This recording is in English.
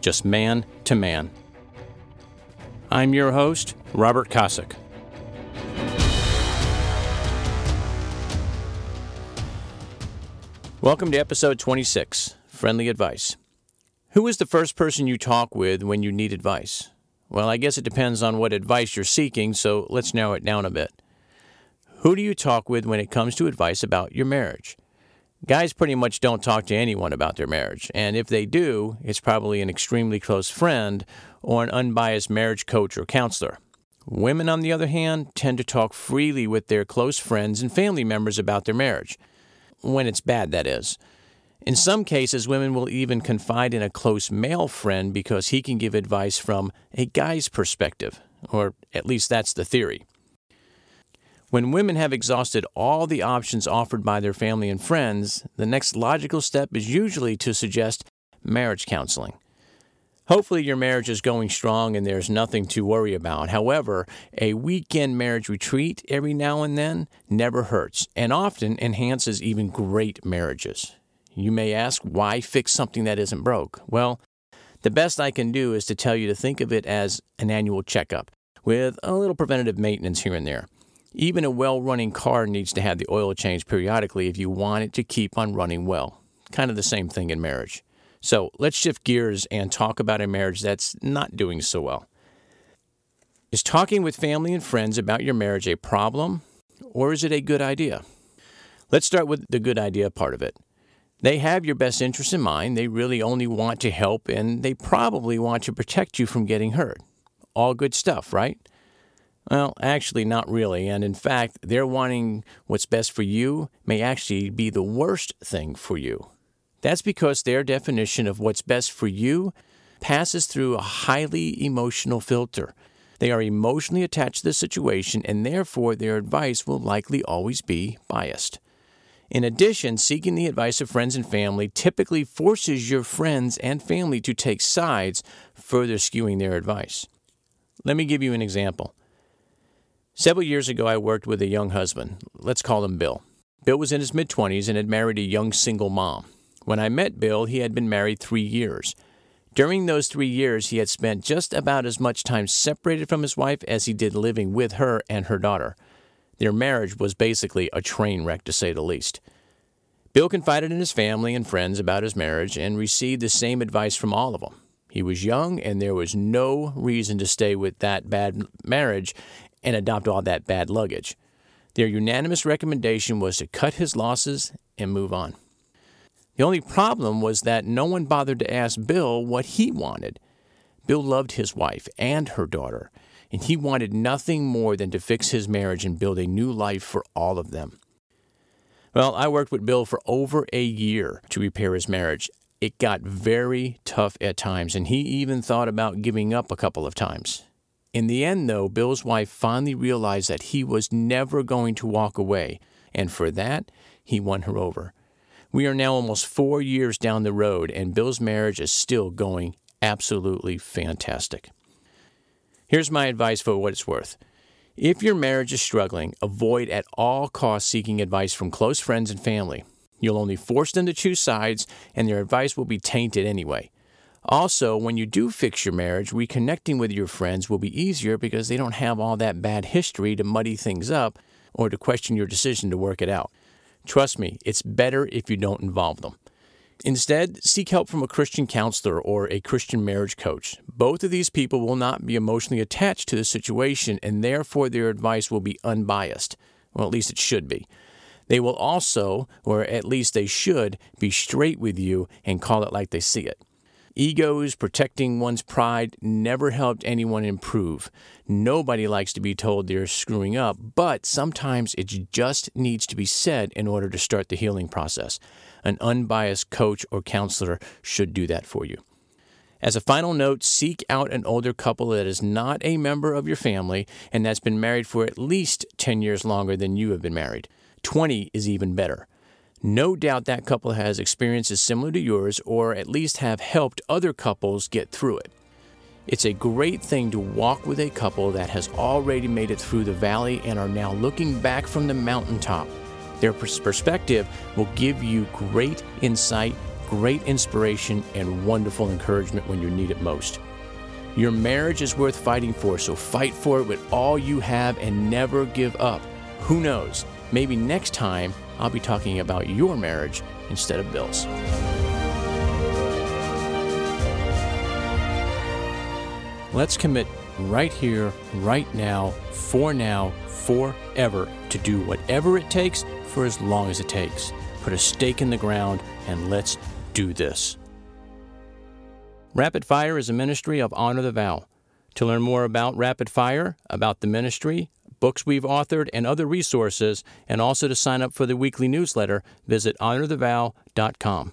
just man to man. I'm your host, Robert Kosick. Welcome to episode 26 Friendly Advice. Who is the first person you talk with when you need advice? Well, I guess it depends on what advice you're seeking, so let's narrow it down a bit. Who do you talk with when it comes to advice about your marriage? Guys pretty much don't talk to anyone about their marriage, and if they do, it's probably an extremely close friend or an unbiased marriage coach or counselor. Women, on the other hand, tend to talk freely with their close friends and family members about their marriage. When it's bad, that is. In some cases, women will even confide in a close male friend because he can give advice from a guy's perspective, or at least that's the theory. When women have exhausted all the options offered by their family and friends, the next logical step is usually to suggest marriage counseling. Hopefully, your marriage is going strong and there's nothing to worry about. However, a weekend marriage retreat every now and then never hurts and often enhances even great marriages. You may ask, why fix something that isn't broke? Well, the best I can do is to tell you to think of it as an annual checkup with a little preventative maintenance here and there. Even a well running car needs to have the oil changed periodically if you want it to keep on running well. Kind of the same thing in marriage. So let's shift gears and talk about a marriage that's not doing so well. Is talking with family and friends about your marriage a problem or is it a good idea? Let's start with the good idea part of it. They have your best interest in mind, they really only want to help, and they probably want to protect you from getting hurt. All good stuff, right? Well, actually, not really. And in fact, their wanting what's best for you may actually be the worst thing for you. That's because their definition of what's best for you passes through a highly emotional filter. They are emotionally attached to the situation, and therefore their advice will likely always be biased. In addition, seeking the advice of friends and family typically forces your friends and family to take sides, further skewing their advice. Let me give you an example. Several years ago, I worked with a young husband. Let's call him Bill. Bill was in his mid 20s and had married a young single mom. When I met Bill, he had been married three years. During those three years, he had spent just about as much time separated from his wife as he did living with her and her daughter. Their marriage was basically a train wreck, to say the least. Bill confided in his family and friends about his marriage and received the same advice from all of them. He was young, and there was no reason to stay with that bad marriage and adopt all that bad luggage. Their unanimous recommendation was to cut his losses and move on. The only problem was that no one bothered to ask Bill what he wanted. Bill loved his wife and her daughter, and he wanted nothing more than to fix his marriage and build a new life for all of them. Well, I worked with Bill for over a year to repair his marriage. It got very tough at times, and he even thought about giving up a couple of times. In the end, though, Bill's wife finally realized that he was never going to walk away, and for that, he won her over. We are now almost four years down the road, and Bill's marriage is still going absolutely fantastic. Here's my advice for what it's worth. If your marriage is struggling, avoid at all costs seeking advice from close friends and family. You'll only force them to choose sides, and their advice will be tainted anyway. Also, when you do fix your marriage, reconnecting with your friends will be easier because they don't have all that bad history to muddy things up or to question your decision to work it out. Trust me, it's better if you don't involve them. Instead, seek help from a Christian counselor or a Christian marriage coach. Both of these people will not be emotionally attached to the situation, and therefore their advice will be unbiased. Well, at least it should be. They will also, or at least they should, be straight with you and call it like they see it. Egos, protecting one's pride, never helped anyone improve. Nobody likes to be told they're screwing up, but sometimes it just needs to be said in order to start the healing process. An unbiased coach or counselor should do that for you. As a final note, seek out an older couple that is not a member of your family and that's been married for at least 10 years longer than you have been married. 20 is even better. No doubt that couple has experiences similar to yours or at least have helped other couples get through it. It's a great thing to walk with a couple that has already made it through the valley and are now looking back from the mountaintop. Their perspective will give you great insight, great inspiration, and wonderful encouragement when you need it most. Your marriage is worth fighting for, so fight for it with all you have and never give up. Who knows? Maybe next time I'll be talking about your marriage instead of Bill's. Let's commit right here, right now, for now, forever to do whatever it takes for as long as it takes. Put a stake in the ground and let's do this. Rapid Fire is a ministry of Honor the Vow. To learn more about Rapid Fire, about the ministry, books we've authored, and other resources, and also to sign up for the weekly newsletter, visit honorthevow.com.